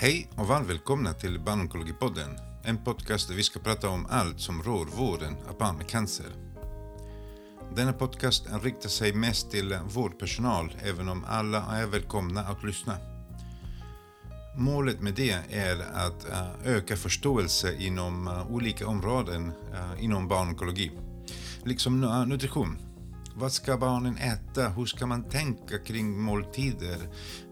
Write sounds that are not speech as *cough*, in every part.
Hej och varmt välkomna till Barnonkologipodden. En podcast där vi ska prata om allt som rör vården av barn med cancer. Denna podcast riktar sig mest till vårdpersonal även om alla är välkomna att lyssna. Målet med det är att eh, öka förståelse inom eh, olika områden eh, inom barnonkologi. Liksom nutrition. Vad ska barnen äta? Hur ska man tänka kring måltider?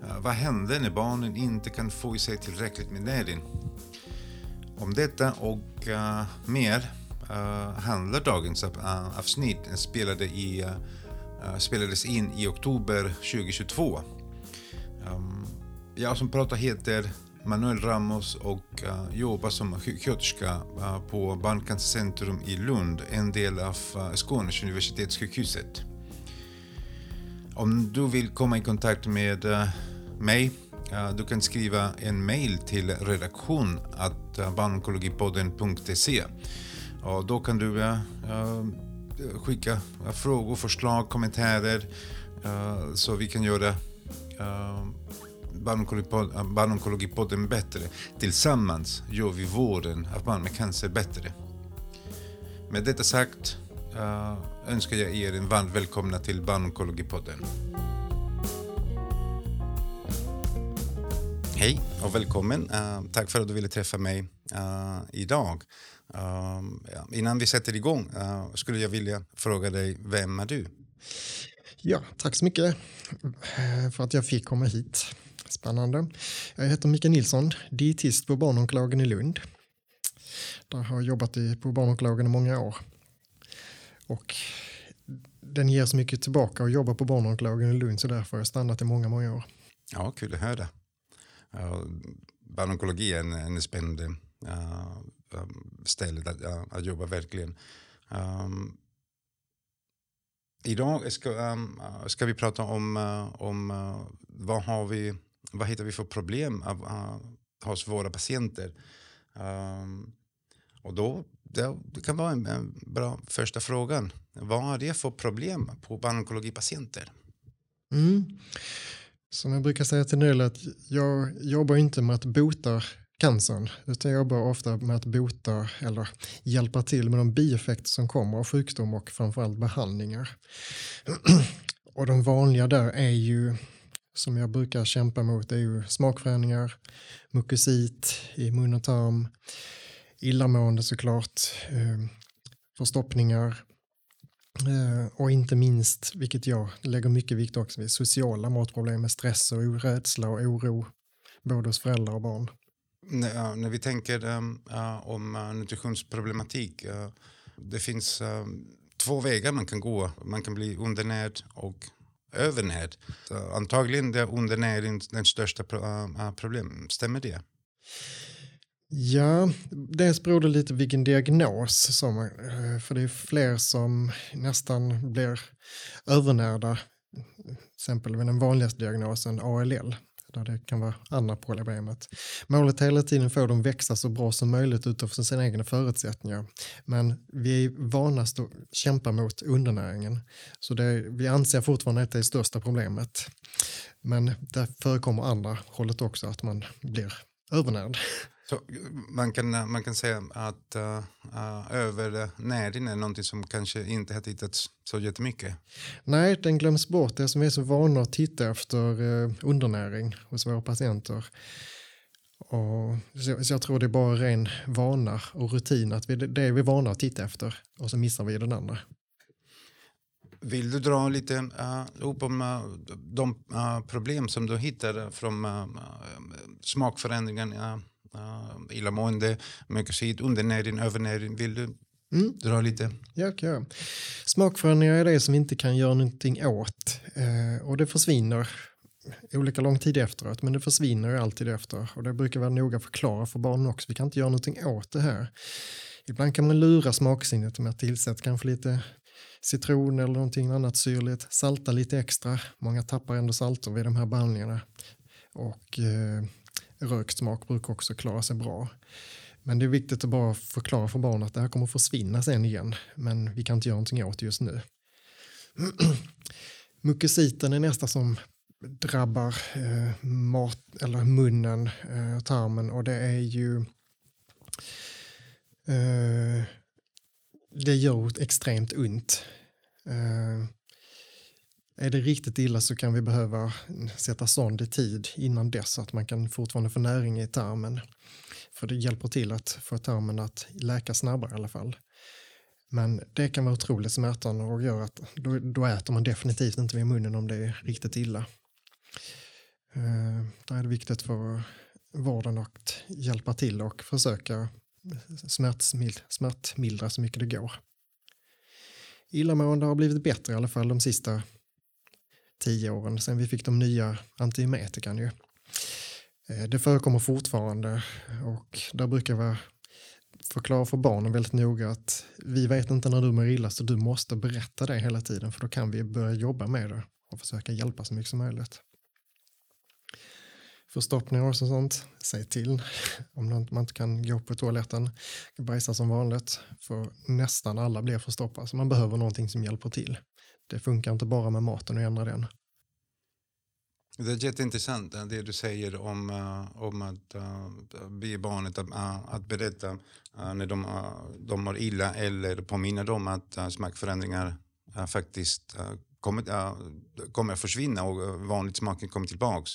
Eh, vad händer när barnen inte kan få i sig tillräckligt med näring? Om detta och uh, mer uh, handlar dagens uh, avsnitt spelade i, uh, spelades in i oktober 2022. Um, ehm, jag som pratar heter Manuel Ramos och uh, jobbar som sjuksköterska uh, eh, på Barncancercentrum i Lund, en del av uh, Skånes universitetssjukhuset. Om du vill komma i kontakt med uh, mig, uh, du kan skriva en mail till redaktion att barnonkologipodden.se och då kan du uh, skicka frågor, förslag, kommentarer så vi kan göra Eh, barnonkologipodden bättre. Tillsammans gör vi vården av barn med cancer bättre. Med detta sagt uh, önskar jag er en varmt välkomna till Barnonkologipodden. Hej och välkommen. Uh, tack för att du ville träffa mig uh, idag. Uh, innan vi sätter igång skulle jag vilja fråga dig, vem är du? Ja, tack så mycket för att jag fick komma hit. Spännande. Jag heter Mikael Nilsson, dietist på barnonkologen i Lund. Där har jag jobbat på barnonkologen i många år. Och den ger så mycket tillbaka att jobba på barnonkologen i Lund så därför har jag stannat i många, många år. Ja, kul att höra. Uh, barnonkologi är en, en spännande uh, ställe att, uh, att jobba verkligen. Um, idag ska, um, ska vi prata om, eh, om eh, vad har vi vad hittar vi för problem av, uh, hos våra patienter? Um, och då, det, det, kan vara en, en, bra första frågan. Vad är det för problem på onkologipatienter? Mm. Som jag brukar säga till Nell att jag jobbar inte med att bota cancern utan jag jobbar ofta med att bota eller hjälpa till med de bieffekter som kommer av sjukdom och framförallt behandlingar. *clears throat* och de vanliga där är ju som jag brukar kämpa mot är ju smakförändringar, mukosit i mun och tarm, illamående såklart, eh, förstoppningar eh, och inte minst, vilket jag lägger mycket vikt också vid, sociala matproblem med stress och orädsla och oro både hos föräldrar och barn. När, när vi tänker eh, om nutritionsproblematik, det finns två vägar man kan gå. Man kan bli undernärd och övernärd. Så antagligen är undernäring den största eh, eh, problemet. Stämmer det? Ja, dels beror det lite vilken diagnos. Som, eh, för det är fler som nästan blir övernärda. Till exempel med den vanligaste diagnosen ALL när det kan vara andra problemet. Målet är hela tiden få dem växa så bra som möjligt utifrån sina egna förutsättningar. Men vi är vanast att kämpa mot undernäringen. Så det, vi anser fortfarande att det är det största problemet. Men det förekommer andra hållet också, att man blir övernärd. Så man, kan, man kan säga att uh, uh, övernäring är någonting som kanske inte har tittats så jättemycket? Nej, den glöms bort. Det som är så vana att titta efter uh, undernäring hos våra patienter. Och så, så, jag tror det är bara ren vana och rutin att vi, det är vi vana att titta efter och så missar vi den andra. Vill du dra lite uh, upp om uh, de uh, problem som du hittar från uh, smakförändringen uh, illamående, mukosid, undernäring, övernäring. Vill du mm. dra lite? Ja, jag. Smakförändringar är det som vi inte kan göra någonting åt eh, och det försvinner olika lång tid efteråt, men det försvinner alltid efter. Och det brukar vara noga förklara för barnen också. Vi kan inte göra någonting åt det här. Ibland kan man lura smaksinnet med att tillsätta kanske lite citron eller någonting annat syrligt, salta lite extra. Många tappar ändå salter vid de här behandlingarna. Och eh, rökt smak brukar också klara sig bra. Men det är viktigt att bara förklara för barn att det här kommer försvinna sen igen, men vi kan inte göra någonting åt det just nu. *clears throat* Mukositen är nästa som drabbar eh, mat, eller munnen, eh, tarmen och det är ju eh, det gör extremt ont. Eh, är det riktigt illa så kan vi behöva sätta sond i tid innan dess så att man kan fortfarande få näring i tarmen. För det hjälper till att få tarmen att läka snabbare i alla fall. Men det kan vara otroligt smärtande och gör att då, då äter man definitivt inte vid munnen om det är riktigt illa. Eh, där är det viktigt för vården att hjälpa till och försöka smärtmildra så mycket det går. Illamående har blivit bättre i alla fall de sista tio åren sen vi fick de nya antiemetikan. Ju. Eh, det förekommer fortfarande och där brukar vara förklara för barnen väldigt noga att vi vet inte när du mår illa så du måste berätta det hela tiden för då kan vi börja jobba med det och försöka hjälpa så mycket som möjligt. Förstoppningar och sånt, säg till *laughs* om man inte kan gå på toaletten, bajsa som vanligt för nästan alla blir förstoppade så man behöver någonting som hjälper till. Det funkar inte bara med maten och ändra den. Det är jätteintressant eh, det du säger om, uh, om att uh, be barnet att, uh, att berätta uh, när de, uh, de mår illa eller påminna dem att uh, smakförändringar uh, faktiskt uh, kommer, uh, kommer att försvinna och uh, vanligt smaken kommer tillbaks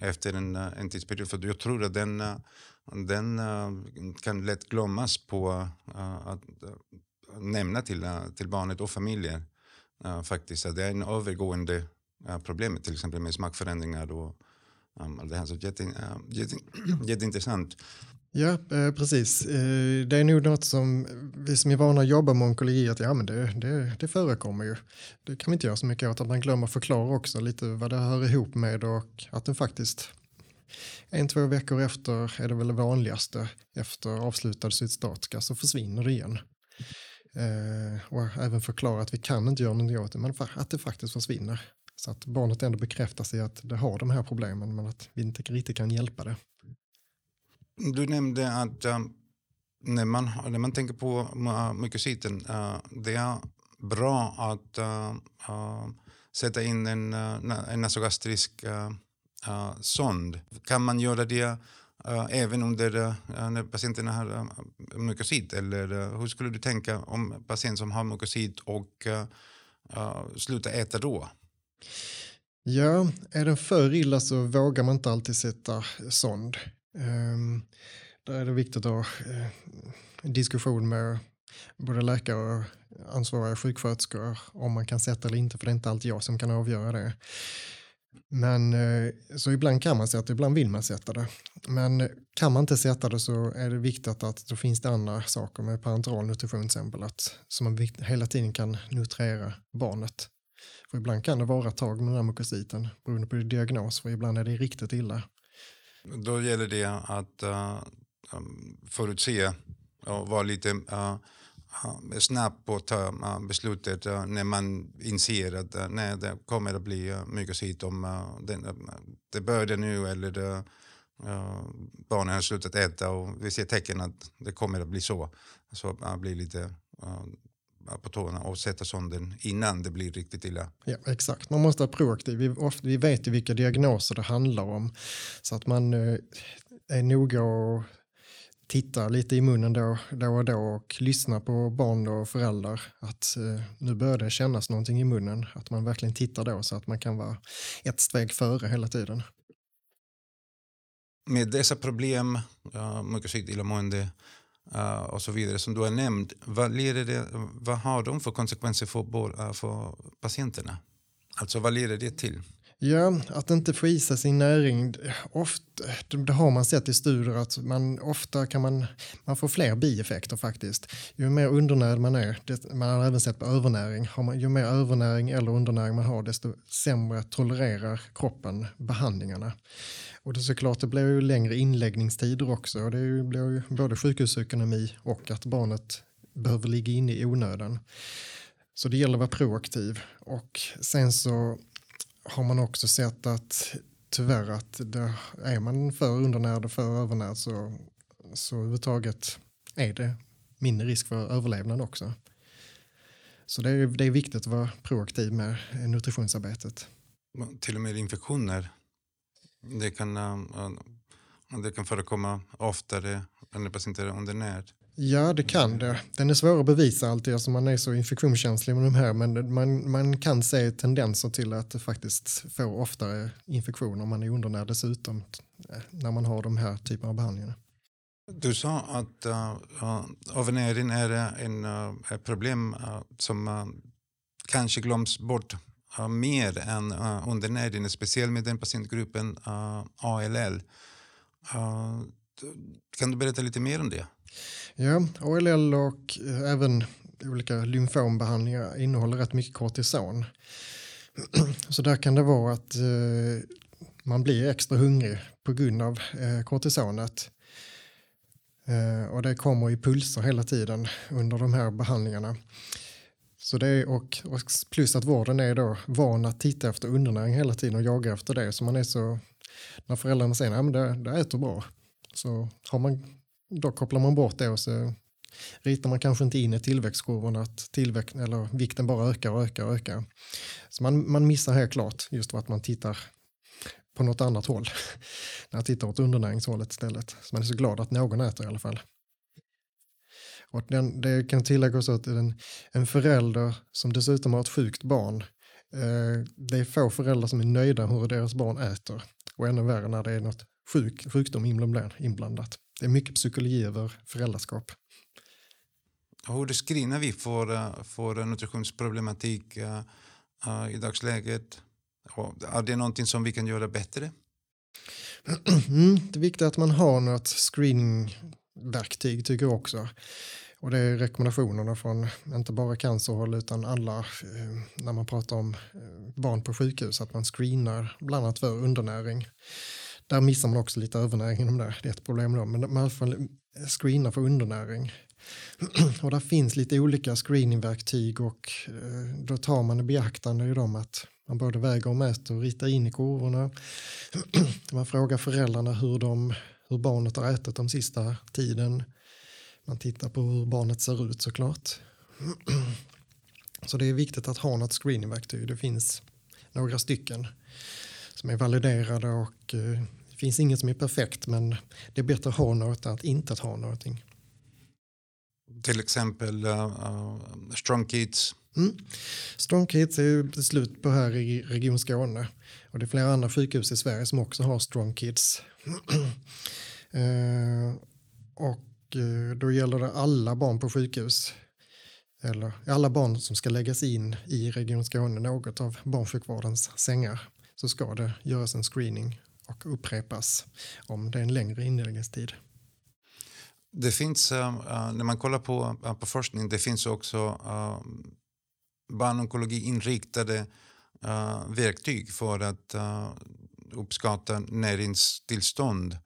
efter en, uh, en tidsperiod. För jag tror att den, uh, den uh, kan lätt glömmas på uh, att uh, nämna till, uh, till barnet och familjen uh, faktiskt. Det är en övergående eh, problemet till exempel med smakförändringar och um, det här. Så jätte, uh, jätte, *clears throat* jätteintressant. Ja, eh, precis. Eh, det är nog något som vi som är vana att jobba med onkologi, att ja men det, det, det förekommer ju. Det kan vi inte göra så mycket åt, att man glömmer förklara också lite vad det hör ihop med och att den faktiskt en, två veckor efter är det väl det vanligaste efter avslutad cytostatika så försvinner det igen. Eh, och även förklara att vi kan inte göra någonting åt det, men att det faktiskt försvinner. Så att barnet ändå bekräftar sig att det har de här problemen men att vi inte riktigt kan hjälpa det. Du nämnde att äh, när, man, när man tänker på uh, mykocyten, äh, eh, det är bra att äh, sätta in en, uh, en nasogastrisk sond. Kan man göra det Eh, även under, eh, när patienterna har uh. Eller hur skulle du tänka om patient som har mukosid och slutar äta då? Ja, är den för illa så vågar man inte alltid sätta sond. Um, där är det viktigt att ha uh, en diskussion med både läkare och ansvariga sjuksköterskor om man kan sätta eller inte, för det är inte alltid jag som kan avgöra det. Men eh, så ibland kan man sätta, ibland vill man sätta det. Men kan man inte sätta det så är det viktigt att då finns det andra saker med parenteral nutrition till exempel, att, så man hela tiden kan nutrera barnet för ibland kan det vara ett tag med den här mukositen beroende på diagnos, för ibland är det riktigt illa. Då gäller det att uh, förutse och vara lite uh, snabb på att ta beslutet när man inser att nej, det kommer att bli mycket mykocyt om det, börjar nu eller det, barnen har slutat äta och vi ser tecken att det kommer att bli så. Så man blir lite på tårna och sätta sonden innan det blir riktigt illa. Ja, exakt. Man måste vara proaktiv. Vi, ofta, vi vet ju vilka diagnoser det handlar om så att man eh, är noga och tittar lite i munnen då, då och då och lyssnar på barn och föräldrar att eh, nu börjar det kännas någonting i munnen. Att man verkligen tittar då så att man kan vara ett steg före hela tiden. Med dessa problem, uh, mycket illamående, uh, och så vidare som du har nämnt. Vad, leder det, vad har de för konsekvenser för, eh, för patienterna? Alltså vad leder det till? Ja, att inte få i sig sin näring, ofta, det har man sett i studier att man ofta kan man, man får fler bieffekter faktiskt. Ju mer undernärd man är, det, man har även sett på övernäring, har man, ju mer övernäring eller undernäring man har desto sämre tolererar kroppen behandlingarna. Och det är såklart, det blir ju längre inläggningstider också och det blir ju både sjukhusekonomi och att barnet behöver ligga inne i onödan. Så det gäller att vara proaktiv och sen så har man också sett att tyvärr att det, är man för undernärd och för övernärd så, så överhuvudtaget är det mindre risk för överlevnad också. Så det är, det är viktigt att vara proaktiv med nutritionsarbetet. till och med infektioner. Det kan, eh, eh, det kan förekomma oftare när patienter är undernärd. Ja, det kan det. Den är svår att bevisa alltid eftersom man är så infektionskänslig med de här, men man, man kan se tendenser till att det faktiskt får oftare infektioner om man är undernärd dessutom eh, när man har de här typerna av behandlingar. Du sa att eh, uh, avnäring är en, uh, ett problem uh, som uh, kanske glöms bort uh, mer än uh, undernäring, speciellt med den patientgruppen ALL. kan du berätta lite mer om det? Ja, ALL och eh, även olika lymfombehandlingar innehåller rätt mycket kortison. *clears throat* Så där kan det vara att eh, man blir extra hungrig på grund av eh, kortisonet. Och det kommer i pulser hela tiden under de här behandlingarna. Så det är, och, och plus att vården är då van att titta efter undernäring hela tiden och jaga efter det. Så man är så, när föräldrarna säger att det, det äter bra, så har man, då kopplar man bort det och så ritar man kanske inte in i tillväxtkurvorna att tillväxt, eller vikten bara ökar och ökar och ökar. Så man, man missar helt klart just för att man tittar på något annat håll. *laughs* När jag tittar åt undernäringshållet istället. Så man är så glad att någon äter i alla fall. Och den, det kan tilläggas att en, en förälder som dessutom har ett sjukt barn, eh, det är få föräldrar som är nöjda hur deras barn äter. Och ännu värre när det är något sjuk, sjukdom inblandat. Det är mycket psykologi över föräldraskap. Hur screenar vi för, eh, för nutritionsproblematik uh, i dagsläget? är det någonting som vi kan göra bättre? *clears throat* Mm, det är viktigt att man har något screeningverktyg tycker jag också. Och det är rekommendationerna från inte bara cancerhåll utan alla eh, när man pratar om eh, barn på sjukhus att man screenar bland annat för undernäring. Där missar man också lite övernäring inom det, det är ett problem då, men man får screena screenar för undernäring. *clears throat* och där finns lite olika screeningverktyg och eh, då tar man i beaktande i dem att man både väger och mäter och ritar in i kurvorna. *clears throat* Man frågar föräldrarna hur, de, hur barnet har ätit de sista tiden. Man tittar på hur barnet ser ut såklart. *clears throat* Så det är viktigt att ha något screeningverktyg. Det finns några stycken som är validerade och eh, finns inget som är perfekt men det är bättre att ha något än att inte ha någonting. Till exempel uh, Strong Kids Mm. Strong Kids är ju slut på här i Region Skåne och det är flera andra sjukhus i Sverige som också har Strong Kids. *clears throat* eh, och då gäller det alla barn på sjukhus eller alla barn som ska läggas in i Region Skåne, något av barnsjukvårdens sängar, så ska det göras en screening och upprepas om det är en längre inläggningstid. Det finns, uh, när man kollar på, uh, på forskning, det finns också barnonkologi inriktade uh, verktyg för att uppskatta näringstillstånd.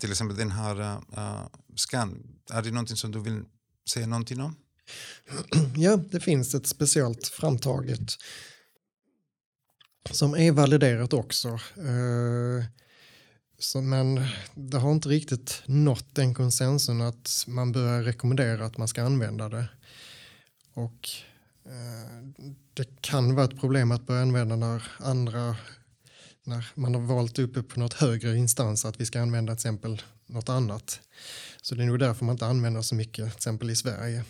Till exempel den här scan. Är det någonting som du vill säga någonting om? *clears throat* Ja, det finns ett speciellt framtaget som är validerat också. Eh, så, men det har inte riktigt nått den konsensen att man börjar rekommendera att man ska använda det. Och Eh, det kan vara ett problem att börja använda när andra när man har valt upp på något högre instans att vi ska använda till exempel något annat. Så det är nog därför man inte använder så mycket till exempel i Sverige.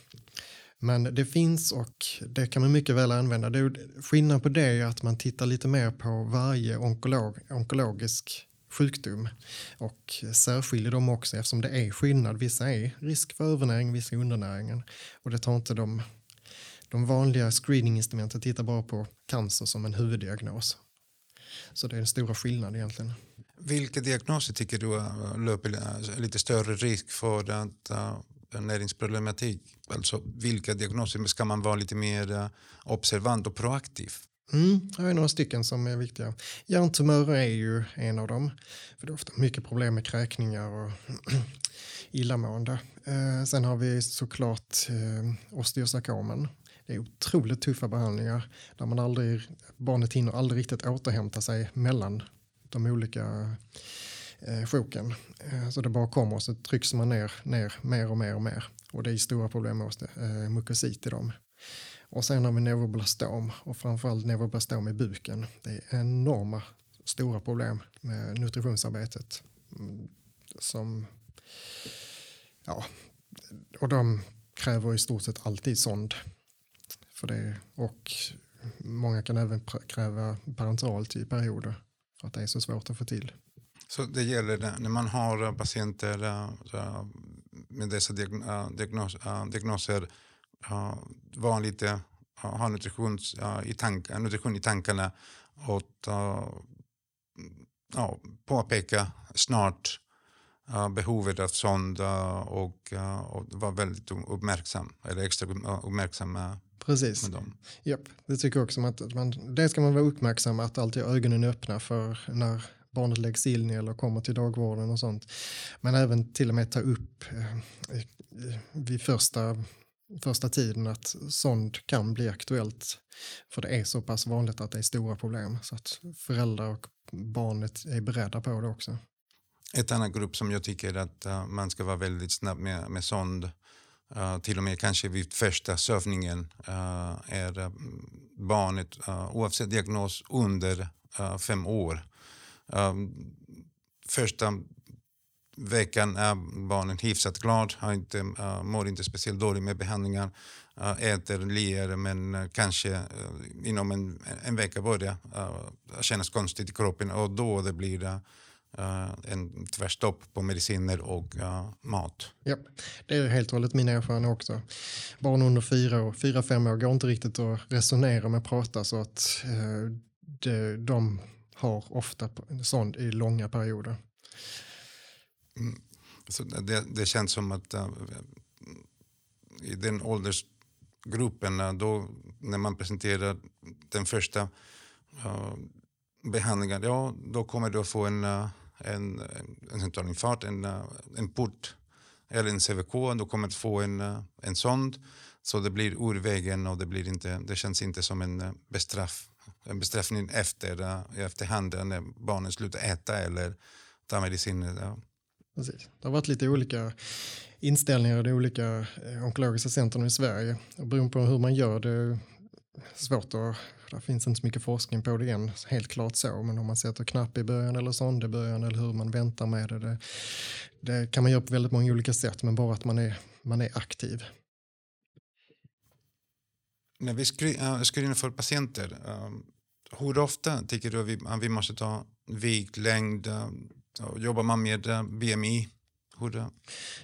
Men det finns och det kan man mycket väl använda. Det skillnad på det är att man tittar lite mer på varje onkolog, onkologisk sjukdom och särskiljer dem också eftersom det är skillnad. Vissa är risk för övernäring, vissa undernäringen och det tar inte de de vanliga screeninginstrumenten tittar bara på cancer som en huvuddiagnos. Så det är en stora skillnad egentligen. Vilka diagnoser tycker du eh, löper lite större risk för att eh, näringsproblematik? Alltså vilka diagnoser ska man vara lite mer eh, observant och proaktiv? Mm, det är några stycken som är viktiga. Hjärntumörer är ju en av dem. För det är ofta mycket problem med kräkningar och *clears throat* illamående. Eh, sen har vi såklart eh, osteosarkomen det är otroligt tuffa behandlingar där man aldrig, barnet hinner aldrig riktigt återhämta sig mellan de olika eh, sjoken. Eh, så det bara kommer och så trycks man ner, ner mer och mer och mer. Och det är stora problem med eh, mukosit i dem. Och sen har vi neuroblastom och framförallt neuroblastom i buken. Det är enorma stora problem med nutritionsarbetet. Mm, som, ja, och de kräver i stort sett alltid sond. För det, och många kan även kräva parenteralt typ i perioder för att det är så svårt att få till. Så det gäller när man har patienter eh, med dessa eh, diagnos, eh, diagnoser vara lite, ha nutrition i, tank, nutrition i tankarna och ja, påpeka snart behovet av sånt och, och vara väldigt uppmärksam, eller extra uppmärksam Precis. Japp, det tycker jag också. Att man, det ska man vara uppmärksam att alltid ha ögonen öppna för när barnet läggs in eller kommer till dagvården och sånt. Men även till och med ta upp eh, vid första, första tiden att sånt kan bli aktuellt. För det är så pass vanligt att det är stora problem så att föräldrar och barnet är beredda på det också. Ett annat grupp som jag tycker att uh, man ska vara väldigt snabb med, med sond, uh, till och med kanske vid första sövningen, uh, är barnet oavsett diagnos under fem år Ehm, första veckan är barnen hyfsat glad, har inte, uh, mår inte speciellt dåligt med behandlingar, uh, äter, ler men uh, kanske uh, inom en, en vecka börjar uh, kännas konstigt i kroppen och då det blir det Uh, en tvärstopp på mediciner och uh, mat. Ja, det är helt och hållet min erfarenhet också. Barn under fyra, och, fyra fem år går inte riktigt att resonera med prata så att uh, de, de har ofta sånt i långa perioder. Mm. Så det, det, känns som att uh, i den åldersgruppen, uh, då, när man presenterar den första uh, behandlingen, ja, då kommer du att få en, uh, en, en centralinfarkt, en, en port eller en CVK, du kommer att få en, en sond. Så det blir ur vägen och det, blir inte, det känns inte som en bestraff en bestraffning efter, uh, efterhand när barnen slutar äta eller ta mediciner. Ja. Precis. Det har varit lite olika inställningar i de olika eh, onkologiska centren i Sverige. Och beroende på hur man gör det svårt att, det finns inte så mycket forskning på det än, helt klart så, men om man sätter knapp i början eller sond i början eller hur man väntar med det, det, det kan man göra på väldigt många olika sätt, men bara att man är, man är aktiv. När vi screenar eh, för patienter, ehm, hur ofta tycker du att vi, att vi måste ta vikt, längd, eh, jobbar man med eh, BMI? Hur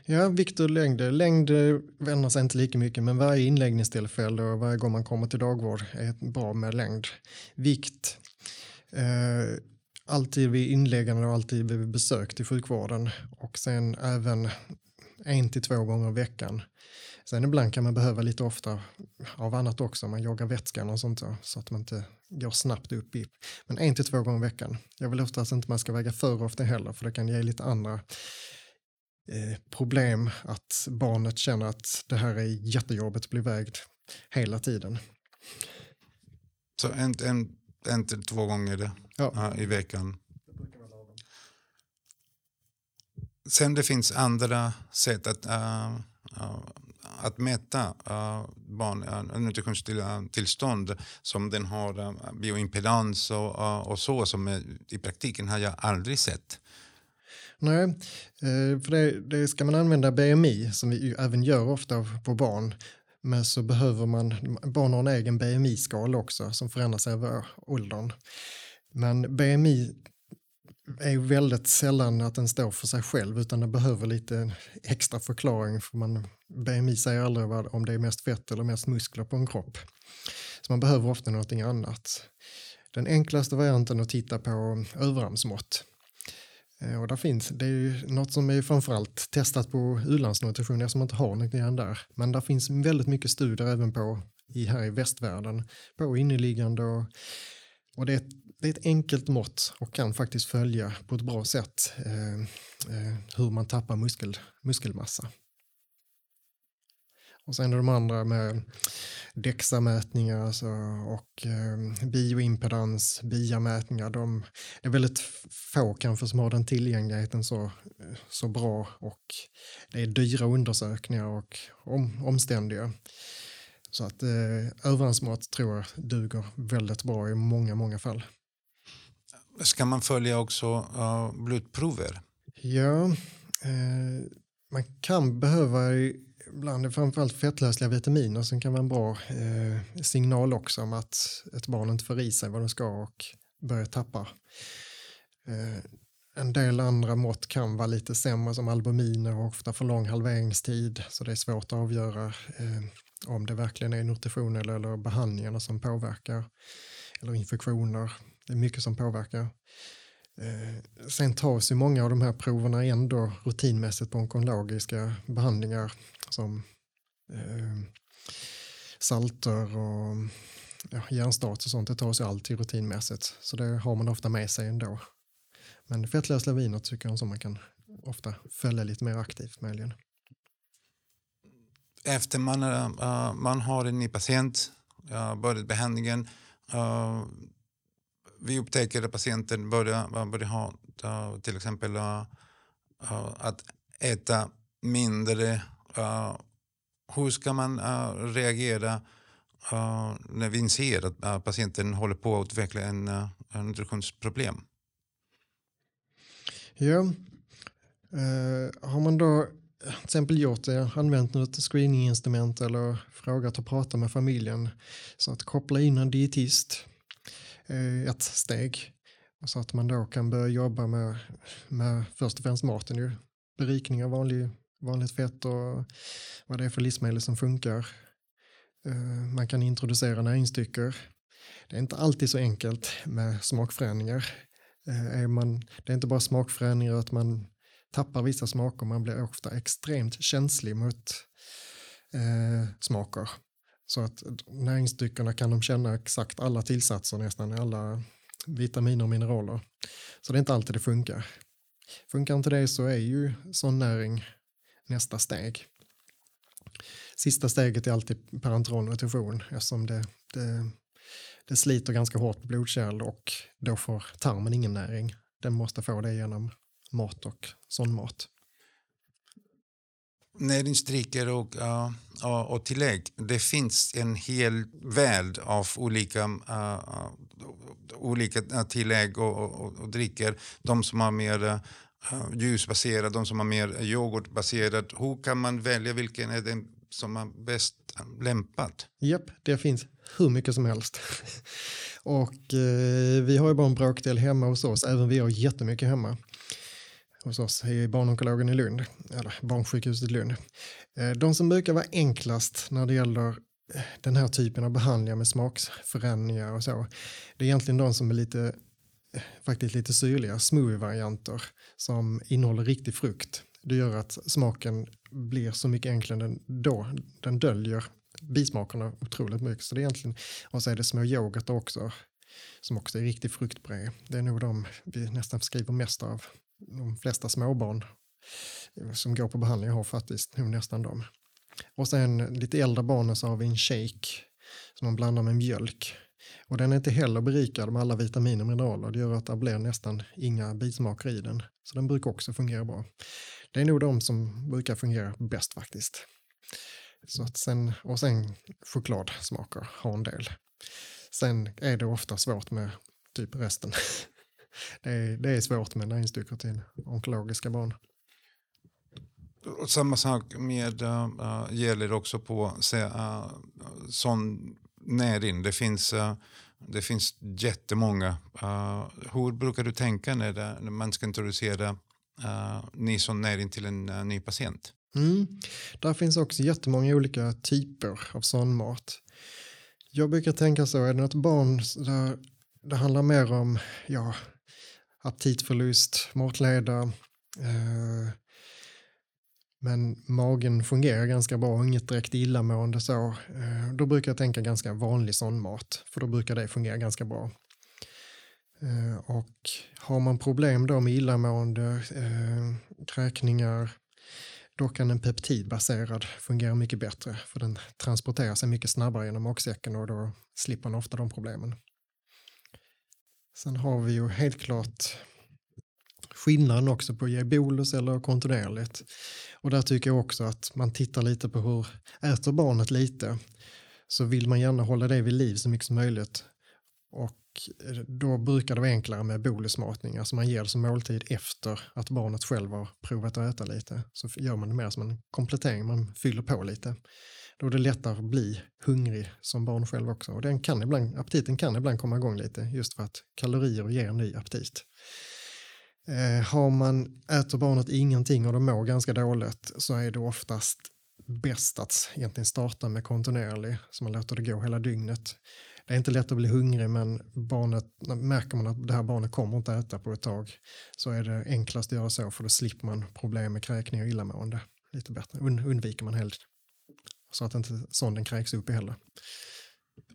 Ja, vikt och längd. Längd vänder sig inte lika mycket, men varje inläggningstillfälle och varje gång man kommer till dagvård är bra med längd. Vikt, eh, alltid vid inläggande och alltid vid besök till sjukvården och sen även en till två gånger i veckan. Sen ibland kan man behöva lite ofta av annat också, man joggar vätskan och sånt så att man inte går snabbt upp i. Men en till två gånger i veckan. Jag vill oftast inte man ska väga för ofta heller för det kan ge lite andra eh, problem att barnet känner att det här är jättejobbigt att bli vägd hela tiden. Så en, en, en till två gånger ja. i veckan? Sen det finns andra sätt att uh, att mäta uh, barn, uh, nutritionstillstånd som den har uh, bioimpedans och, uh, och så som uh, i praktiken har jag aldrig sett. Nej, för det, det, ska man använda BMI som vi även gör ofta på barn men så behöver man, barn har en egen BMI-skala också som förändras över åldern. Men BMI är väldigt sällan att den står för sig själv utan den behöver lite extra förklaring för man, BMI säger aldrig vad, om det är mest fett eller mest muskler på en kropp. Så man behöver ofta någonting annat. Den enklaste varianten att titta på överarmsmått. Eh, och där finns, det är ju något som är framförallt testat på u-landsnutrition eftersom man inte har någonting där. Men där finns väldigt mycket studier även på i, här i västvärlden på inneliggande och, och det är det är ett enkelt mått och kan faktiskt följa på ett bra sätt eh, eh, hur man tappar muskel, muskelmassa. Och sen är de andra med DEXA-mätningar alltså, och eh, bioimpedans, BIA-mätningar. De är väldigt få kanske som har den tillgängligheten så, så bra och det är dyra undersökningar och om, omständiga. Så att eh, överhandsmat tror jag duger väldigt bra i många, många fall. Ska man följa också uh, blodprover? Ja, eh, man kan behöva ibland framförallt fettlösliga vitaminer som kan vara en bra eh, signal också om att ett barn inte får i sig vad det ska och börjar tappa. Eh, en del andra mått kan vara lite sämre som albuminer och ofta för lång halveringstid så det är svårt att avgöra eh, om det verkligen är nutrition eller, eller behandlingarna som påverkar eller infektioner. Det är mycket som påverkar. Eh, sen tas ju många av de här proverna ändå rutinmässigt på onkologiska behandlingar som eh, salter och ja, hjärnstat och sånt. Det tas ju alltid rutinmässigt så det har man ofta med sig ändå. Men fettlösliga viner tycker jag som man kan ofta följa lite mer aktivt möjligen. Efter man, uh, man har en ny patient, uh, börjat behandlingen, uh, vi upptäcker att patienten börjar, börjar ha till exempel uh, att äta mindre. Eh, hur ska man reagera när vi ser att patienten håller på att utveckla en, en nutritionsproblem? Ja, uh, har man då till exempel gjort det, använt något screeninginstrument eller frågat och pratat med familjen så att koppla in en dietist Eh, ett steg så att man då kan börja jobba med, med först och främst maten ju. Berikning av vanlig, vanligt fett och vad det är för livsmedel som funkar. Eh, man kan introducera näringsdrycker. Det är inte alltid så enkelt med smakförändringar eh, är man, det är inte bara smakförändringar att man tappar vissa smaker, man blir ofta extremt känslig mot eh, smaker. Så att näringsdryckerna kan de känna exakt alla tillsatser nästan, alla vitaminer och mineraler. Så det är inte alltid det funkar. Funkar inte det så är ju sån näring nästa steg. Sista steget är alltid parenteral nutrition eftersom det, det det sliter ganska hårt på blodkärl och då får tarmen ingen näring. Den måste få det genom mat och sondmat. Näringsdrycker och, uh, och tillägg. Det finns en hel värld av olika, uh, olika äh, tillägg och, och, och drycker. De som har mer uh, ljusbaserad, de som har mer yoghurtbaserad. Hur kan man välja vilken är den som är bäst lämpad? Japp, det finns hur mycket som helst. *laughs* och eh, vi har ju bara en bråkdel hemma hos oss, även vi har jättemycket hemma hos oss i barnonkologen i Lund, eller barnsjukhuset i Lund. Eh, de som brukar vara enklast när det gäller eh, den här typen av behandlingar med smaksförändringar och så, det är egentligen de som är lite eh, faktiskt lite syrliga, smoothie-varianter som innehåller riktig frukt. Det gör att smaken blir så mycket enklare än då. Den döljer bismakerna otroligt mycket. Så det är egentligen, och så är det små yoghurtar också, som också är riktig fruktbred. Det är nog de vi nästan skriver mest av. De flesta småbarn eh, som går på behandling har faktiskt nog nästan dem. Och sen lite äldre barnen så har vi en shake som man blandar med mjölk. Och den är inte heller berikad med alla vitaminer och mineraler. Det gör att det blir nästan inga bismaker i den. Så den brukar också fungera bra. Det är nog de som brukar fungera bäst faktiskt. Så att sen, och sen chokladsmaker har en del. Sen är det ofta svårt med typ resten. *laughs* Det är, det är svårt med näringsdrycker till onkologiska barn. Och samma sak med, uh, gäller också på uh, sån näring. Det finns, uh, det finns jättemånga. Uh, hur brukar du tänka när, det, när man ska introducera uh, ny sån näring till en uh, ny patient? Mm. Där finns också jättemånga olika typer av sondmat. Jag brukar tänka så, är det något barn där det handlar mer om ja, aptitförlust, matleda, eh, men magen fungerar ganska bra, inget direkt illamående så, eh, då brukar jag tänka ganska vanlig sondmat, för då brukar det fungera ganska bra. Eh, och har man problem då med illamående, eh, kräkningar, då kan en peptidbaserad fungera mycket bättre för den transporterar sig mycket snabbare genom magsäcken och då slipper man ofta de problemen. Sen har vi ju helt klart skillnaden också på att ge bolus eller kontinuerligt. Och där tycker jag också att man tittar lite på hur äter barnet lite. så vill man gärna hålla det vid liv så mycket som möjligt. Och eh, då brukar det vara enklare med bolusmatning, alltså man ger det som måltid efter att barnet själv har provat att äta lite. Så gör man det mer som en komplettering, man fyller på lite. Då det lättare att bli hungrig som barn själv också. Och den kan ibland, aptiten kan ibland komma igång lite just för att kalorier ger ny aptit. Eh, har man, äter barnet ingenting och de mår ganska dåligt så är det oftast bäst att egentligen starta med kontinuerlig, så man låter det gå hela dygnet. Det är inte lätt att bli hungrig men barnet, märker man att det här barnet kommer inte äta på ett tag så är det enklast att göra så för då slipper man problem med kräkning och illamående lite bättre. undviker man helt så att inte sonden kräks upp heller.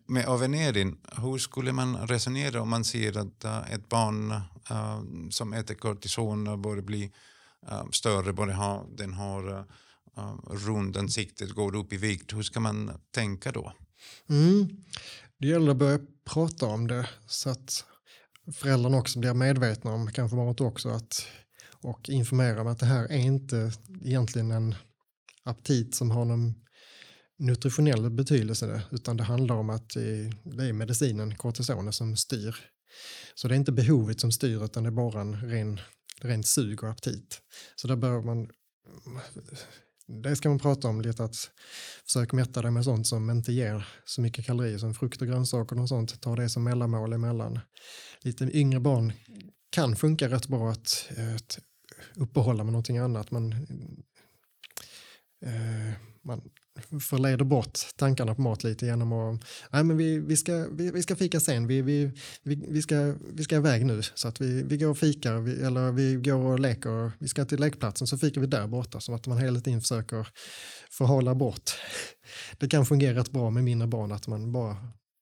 Med Avenedin, hur skulle man resonera om man ser att uh, ett barn uh, som äter kortison börjar bli uh, större, både ha, den har uh, rund ansiktet, går upp i vikt. Hur ska man tänka då? Mm. Det gäller att börja prata om det så att föräldrarna också blir medvetna om, kanske barnet också, att, och informera om att det här är inte egentligen en aptit som har någon nutritionell betydelse utan det handlar om att det är medicinen, kortisonen, som styr. Så det är inte behovet som styr utan det är bara en ren, rent sug och aptit. Så där bör man det ska man prata om lite att försöka mätta det med sånt som inte ger så mycket kalorier som frukt och grönsaker och sånt. Ta det som mellanmål emellan. Lite yngre barn kan funka rätt bra att, att uppehålla med någonting annat. Man, eh, man förleder bort tankarna på mat lite genom att nej men vi, vi, ska, vi, vi ska fika sen, vi, vi, vi, vi, ska, vi ska iväg nu så att vi, vi går och fikar vi, eller vi går och leker, vi ska till lekplatsen så fikar vi där borta så att man hela tiden försöker förhala bort. Det kan fungera rätt bra med mindre barn att man bara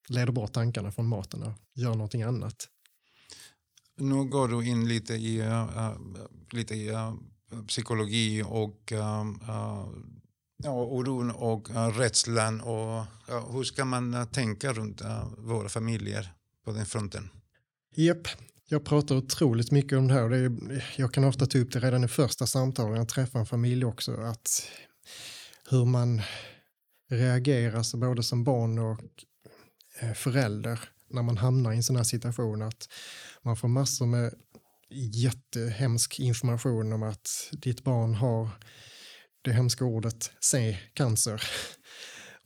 leder bort tankarna från maten och gör någonting annat. Nu går du in lite i, uh, lite i uh, psykologi och uh, ja, oron och rädslan och ja, hur ska man tänka runt våra familjer på den fronten? Japp, jag pratar otroligt mycket om det här. Det är, jag kan ofta ta upp det redan i första samtalen jag träffar en familj också. Att hur man reagerar så både som barn och eh, förälder när man hamnar i en sån här situation. Att man får massor med jättehemsk information om att ditt barn har det hemska ordet se cancer. *laughs*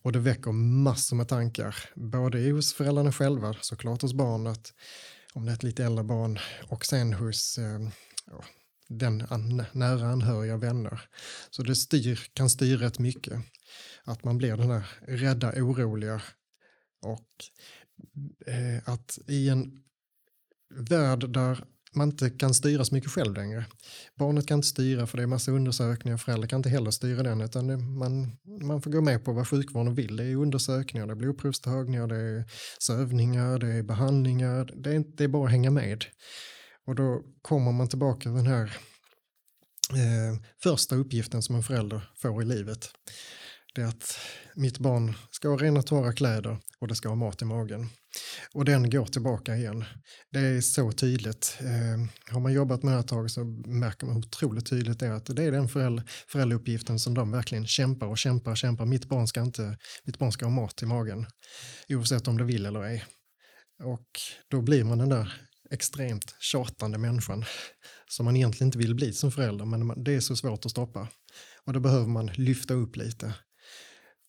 Och det väcker massor med tankar, både hos föräldrarna själva, såklart hos barnet, om det är ett lite äldre barn, och sen hos eh, den an nära anhöriga vänner. Så det styr, kan styra rätt mycket. Att man blir den där rädda, oroliga och eh, att i en värld där man inte kan styra så mycket själv längre. Barnet kan inte styra för det är massa undersökningar, föräldrar kan inte heller styra den utan det, man, man får gå med på vad sjukvården vill. Det är undersökningar, det är blodprovstagningar, det är sövningar, det är behandlingar, det är, det är bara att hänga med. Och då kommer man tillbaka till den här eh, första uppgiften som en förälder får i livet. Det är att mitt barn ska ha rena torra kläder och det ska ha mat i magen. Och den går tillbaka igen. Det är så tydligt. Eh, har man jobbat med det här ett tag så märker man hur otroligt tydligt det är att det är den föräldra, föräldrauppgiften som de verkligen kämpar och kämpar och kämpar. Mitt barn ska inte, mitt barn ska ha mat i magen. Oavsett om det vill eller ej. Och då blir man den där extremt tjatande människan som man egentligen inte vill bli som förälder men det är så svårt att stoppa. Och då behöver man lyfta upp lite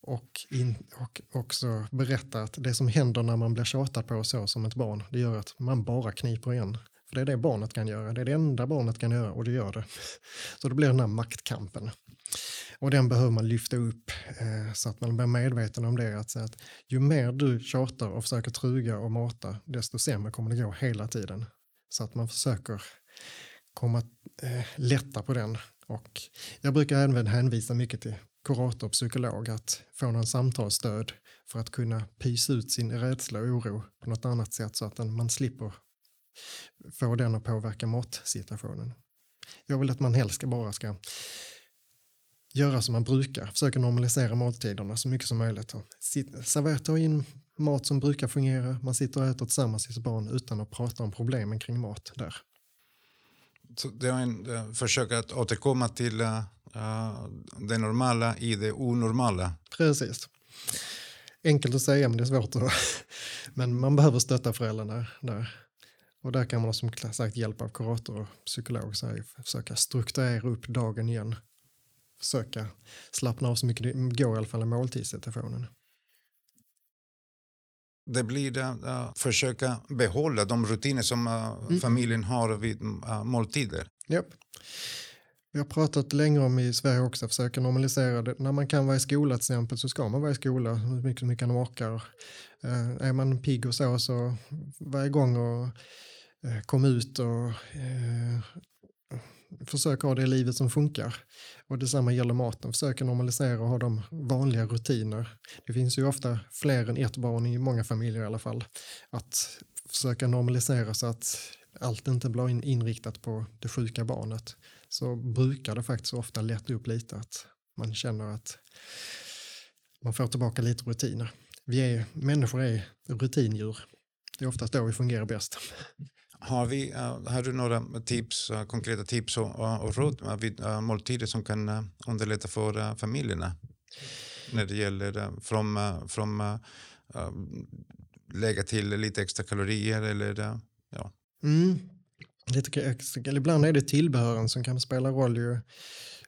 och, in, och också berätta att det som händer när man blir tjatad på så som ett barn, det gör att man bara kniper igen. För det är det barnet kan göra, det är det enda barnet kan göra och det gör det. *laughs* Så det blir den här maktkampen. Och den behöver man lyfta upp eh, så att man blir medveten om det. Att, att ju mer du tjatar och försöker truga och mata, desto sämre kommer det gå hela tiden. Så att man försöker komma eh, lätta på den. Och jag brukar även hänvisa mycket till kurator och psykolog att få någon samtalsstöd för att kunna pysa ut sin rädsla och oro på något annat sätt så att man slipper få den att påverka matsituationen. Jag vill att man helst bara ska göra som man brukar, försöka normalisera måltiderna så mycket som möjligt. Servera, ta in mat som brukar fungera, man sitter och äter tillsammans med sitt barn utan att prata om problemen kring mat där. Det är en eh, försök att återkomma till uh, det normala i det onormala. Precis. enkelt att säga men det är svårt att... men man behöver stötta föräldrarna där. Och där kan man som sagt hjälp av kurator och psykolog så här, försöka strukturera upp dagen igen. Försöka slappna av så mycket det går i alla fall i måltidssituationen. Det blir att uh, försöka behålla de rutiner som uh, mm. familjen har vid uh, måltider. Yep. Vi har pratat länge om i Sverige också, försöka normalisera det. När man kan vara i skola till exempel så ska man vara i skola hur mycket, mycket man orkar. Är man pigg och så, så var igång och kom ut och försök ha det livet som funkar. Och detsamma gäller maten, Försök normalisera och ha de vanliga rutiner. Det finns ju ofta fler än ett barn i många familjer i alla fall. Att försöka normalisera så att allt inte blir inriktat på det sjuka barnet så brukar det faktiskt ofta lätta upp lite att man känner att man får tillbaka lite rutiner. Vi är, människor är rutindjur. Det är oftast då vi fungerar bäst. Har, vi, eh, har du några tips, eh, konkreta tips och, eh, och råd vid måltider som kan underlätta för familjerna? När det gäller från, från lägga till lite extra kalorier eller ja. Mm. Lite, ibland är det tillbehören som kan spela roll. Ju.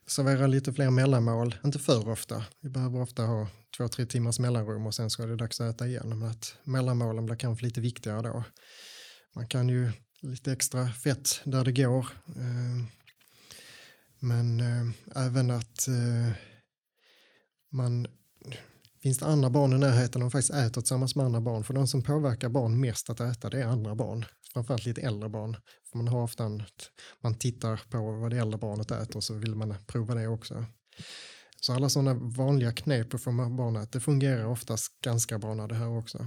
Servera lite fler mellanmål, inte för ofta. Vi behöver ofta ha två, tre timmars mellanrum och sen så är det dags att äta igen. Men att mellanmålen blir kanske lite viktigare då. Man kan ju lite extra fett där det går. Eh, men eh, även att eh, man finns det andra barn i närheten och faktiskt äter tillsammans med andra barn. För de som påverkar barn mest att äta det är andra barn. Framförallt lite äldre barn. För man har ofta en, man tittar på vad det äldre barnet äter och så vill man prova det också. Så alla sådana vanliga knep för att barnet, det fungerar oftast ganska bra när det här också.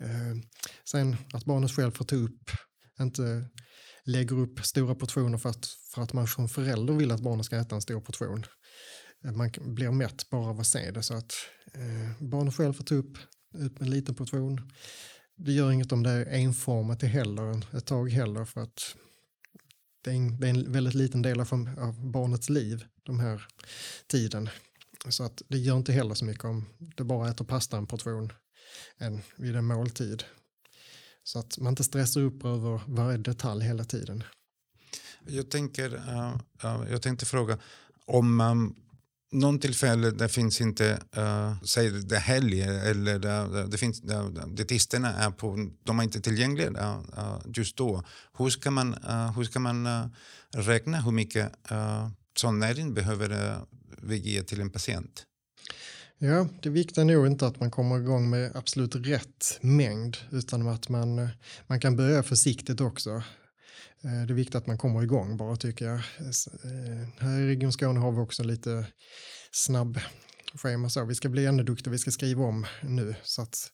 Eh, sen att barnet själv får ta upp, inte lägger upp stora portioner för att, för att man som förälder vill att barnet ska äta en stor portion. Eh, man blir mätt bara av att se det så att eh, barnet själv får ta upp, upp en liten portion. Det gör inget om det är enformat heller ett tag heller för att det är en, det är en väldigt liten del av, av barnets liv de här tiden. Så att det gör inte heller så mycket om det bara äter pasta en portion än vid en måltid. Så att man inte stressar upp över varje detalj hela tiden. Jag, tänker, uh, uh, jag tänkte fråga om um, någon tillfälle det finns inte, uh, säg det helg eller det, det finns, det, dietisterna är på, de är inte tillgängliga uh, just då. Hur ska man, uh, hur ska man uh, räkna hur mycket uh, sån näring behöver vi ge till en patient? Ja, det viktiga är nog inte att man kommer igång med absolut rätt mängd utan att man, eh, man kan börja försiktigt också. Eh, det är viktigt att man kommer igång bara tycker jag. Eh, här i Region Skåne har vi också lite snabb schema så. Vi ska bli ännu duktigare, vi ska skriva om nu så att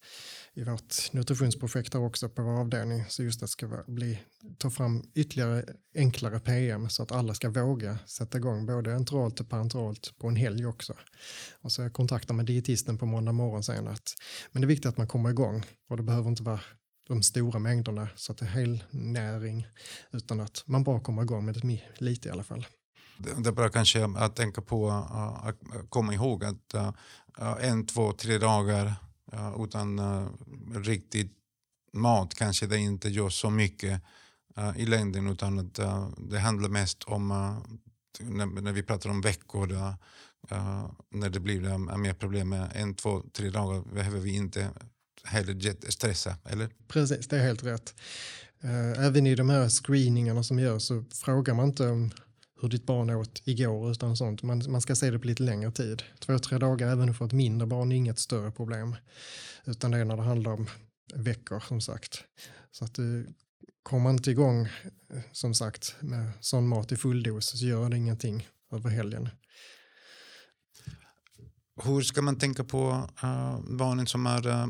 i vårt nutritionsprojekt har också på vår avdelning så just det ska bli, ta fram ytterligare enklare PM så att alla ska våga sätta igång både enteralt och parenteralt på en helg också. Och så jag kontaktar med dietisten på måndag morgon sen att men det är viktigt att man kommer igång och det behöver inte vara de stora mängderna så att det är helnäring utan att man bara kommer igång med det lite i alla fall. Det är bra kanske att tänka på äh, att komma ihåg att äh, äh, en, två, tre dagar utan eh, riktigt mat kanske det inte gör så mycket eh, i längden utan att eh, det handlar mest om när vi pratar om veckor när det blir mer problem med en, två, tre dagar behöver vi inte heller stressa, eller? Precis, det är helt rätt. Även i de här screeningarna som görs så frågar man inte om hur ditt barn åt igår utan sånt. Man, man ska se det på lite längre tid. Två, tre dagar även för ett mindre barn är inget större problem. Utan det är när det handlar om veckor som sagt. Så att eh, du kommer inte igång eh, som sagt med sån mat i full dos så gör det ingenting över helgen. Hur ska man tänka på uh, barnen som är uh,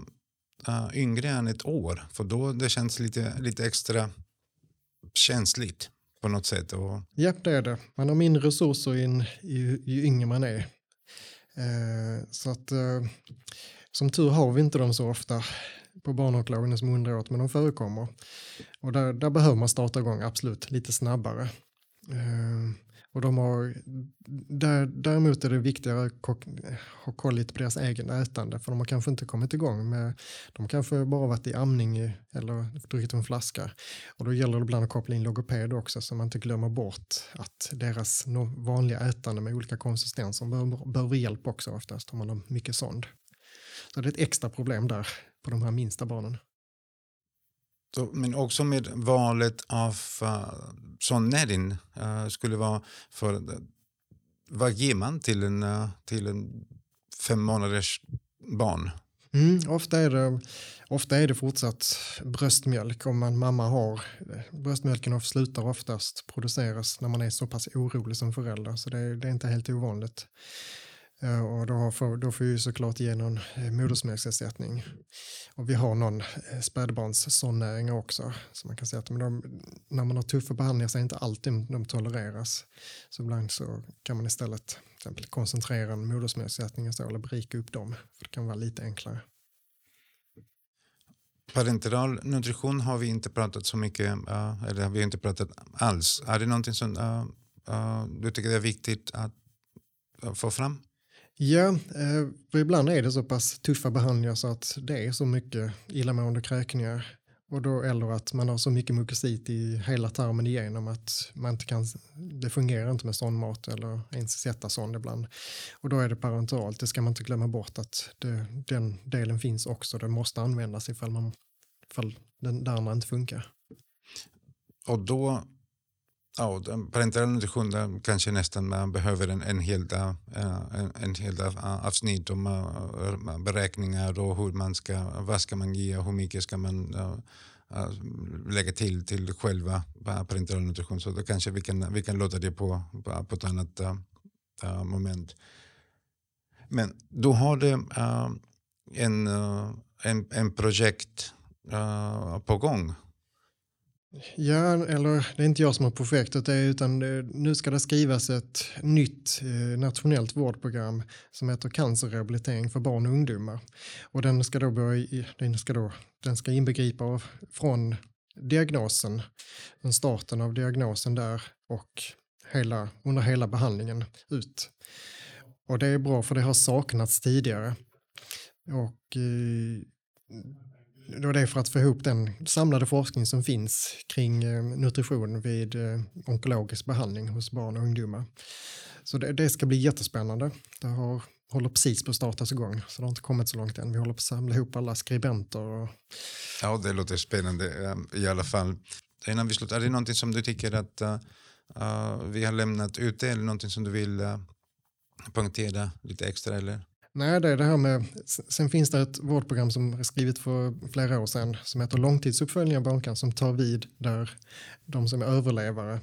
uh, yngre än ett år. För då det känns lite, lite extra känsligt på något sätt. Och... Ja, det är det. Man har mindre resurser in, ju, ju yngre man är. Eh, så att eh, som tur har vi inte dem så ofta på barnåklagaren som underåt, men de förekommer. Och där, där behöver man starta igång, absolut, lite snabbare. Eh, och de har, där, däremot är det viktigare att ha koll lite på deras egen ätande för de har kanske inte kommit igång med, de kanske bara varit i amning eller druckit en flaska. Och då gäller det ibland att koppla in logoped också så man inte glömmer bort att deras vanliga ätande med olika konsistenser behöver, behöver hjälp också oftast om man har mycket sond. Så det är ett extra problem där på de här minsta barnen. Så, men också med valet av uh, sån näring uh, skulle vara för uh, vad ger man till en, uh, till en fem månaders barn? Mm, ofta, är det, ofta är det fortsatt bröstmjölk om man mamma har. Eh, bröstmjölken slutar oftast produceras när man är så pass orolig som förälder så det, det är inte helt ovanligt. Eh, och då får, då får vi såklart ge någon eh, modersmjölksersättning. Och vi har någon eh, spädbarnssonnäring också. Så man kan säga att de, när man har tuffa behandlingar så är det inte alltid de tolereras. Så ibland så kan man istället till exempel koncentrera en modersmjölksersättning eller berika upp dem. För det kan vara lite enklare. Parenteral nutrition har vi inte pratat så mycket, eller vi har inte pratat alls. Är det någonting som uh, uh, du tycker är viktigt att få fram? Ja, eh, för ibland är det så pass tuffa behandlingar så att det är så mycket illamående kräkningar. Och då, eller att man har så mycket mukosit i hela tarmen igenom att man inte kan, det fungerar inte med sondmat eller ens sätta sond ibland. Och då är det parenteralt, det ska man inte glömma bort att det, den delen finns också. Det måste användas ifall, man, ifall den där andra inte funkar. Och då Ja, parental nutrition kanske nästan man behöver en, en hel, dag, eh, en, en hel eh, avsnitt om eh, beräkningar och hur man ska, vad ska man ge och hur mycket ska man lägga till till själva parental nutrition. Så då kanske vi kan, vi kan låta det på, på, ett annat moment. Men du har du en, en, en projekt på gång Ja, eller det är inte jag som har projektet, utan nu ska det skrivas ett nytt eh, nationellt vårdprogram som heter cancerrehabilitering för barn och ungdomar. Och den ska då, börja, den ska då den ska inbegripa från diagnosen, från starten av diagnosen där och hela, under hela behandlingen ut. Och det är bra för det har saknats tidigare. Och eh, då det är för att få ihop den samlade forskning som finns kring eh, nutrition vid eh, onkologisk behandling hos barn och ungdomar. Så det, det ska bli jättespännande. Det har, håller precis på att startas igång, så det har inte kommit så långt än. Vi håller på att samla ihop alla skribenter. Och... Ja, det låter spännande ehm, i alla fall. Innan vi slutar, är det någonting som du tycker att uh, vi har lämnat ute eller någonting som du vill uh, punktera lite extra? Eller? Nej, det är det här med, sen finns det ett vårdprogram som är skrivet för flera år sedan som heter långtidsuppföljning av barncancer som tar vid där de som är överlevare.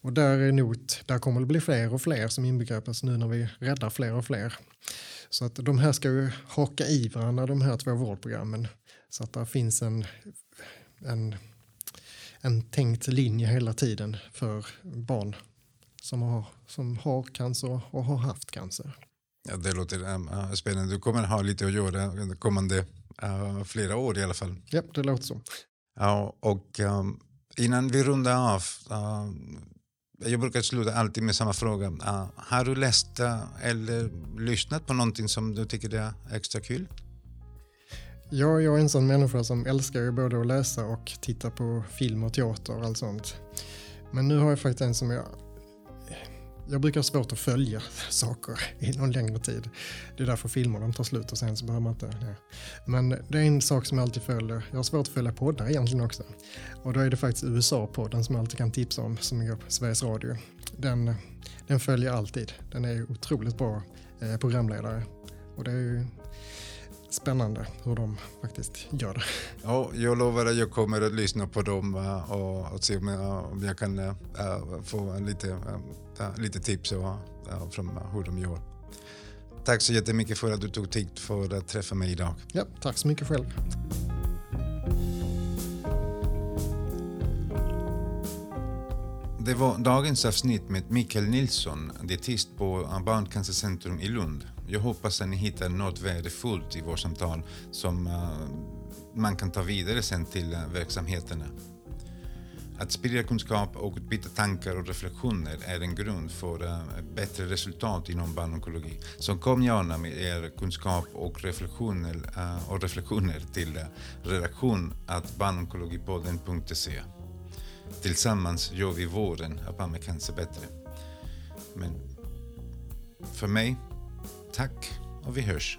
Och där är not, där kommer det bli fler och fler som inbegrips nu när vi räddar fler och fler. Så att de här ska ju haka i varandra de här två vårdprogrammen så att det finns en, en, en tänkt linje hela tiden för barn som har, som har cancer och har haft cancer. Ja, det låter äh, spännande. Du kommer ha lite att göra de kommande äh, flera år i alla fall. Ja, det låter så. Ja, och um, innan vi rundar av, uh, jag brukar sluta alltid med samma fråga. Uh, har du läst uh, eller lyssnat på någonting som du tycker är extra kul? Ja, jag är en sån människa som älskar både att läsa och titta på film och teater och allt sånt. Men nu har jag faktiskt en som jag jag brukar ha svårt att följa *laughs* saker i någon längre tid. Det är därför filmerna tar slut och sen så behöver man inte... Nej. Men det är en sak som jag alltid följer. Jag har svårt att följa poddar egentligen också. Och då är det faktiskt USA-podden som jag alltid kan tipsa om, som går på Sveriges Radio. Den, den följer alltid. Den är otroligt bra eh, programledare. Och det är ju spännande hur de faktiskt gör det. Ja, jag lovar att jag kommer att lyssna på dem eh, och, och se om jag, om jag kan äh, få lite, äh, lite tips äh, från hur de gör. Tack så jättemycket för att du tog tid för att träffa mig idag. Ja, tack så mycket själv. Det var dagens avsnitt med Mikael Nilsson, dietist på Barncancercentrum i Lund. Jag hoppas att ni hittar något värdefullt i vårt samtal som uh, man kan ta vidare sen till uh, verksamheterna. Att sprida kunskap och utbyta tankar och reflektioner är en grund för eh, bättre resultat inom barnonkologi. Så kom gärna med er kunskap och reflektioner, eh, och reflektioner till eh, redaktion att barnonkologipodden.se. Tillsammans gör vi vården av barncancer bättre. Men för mig, tack och vi hörs.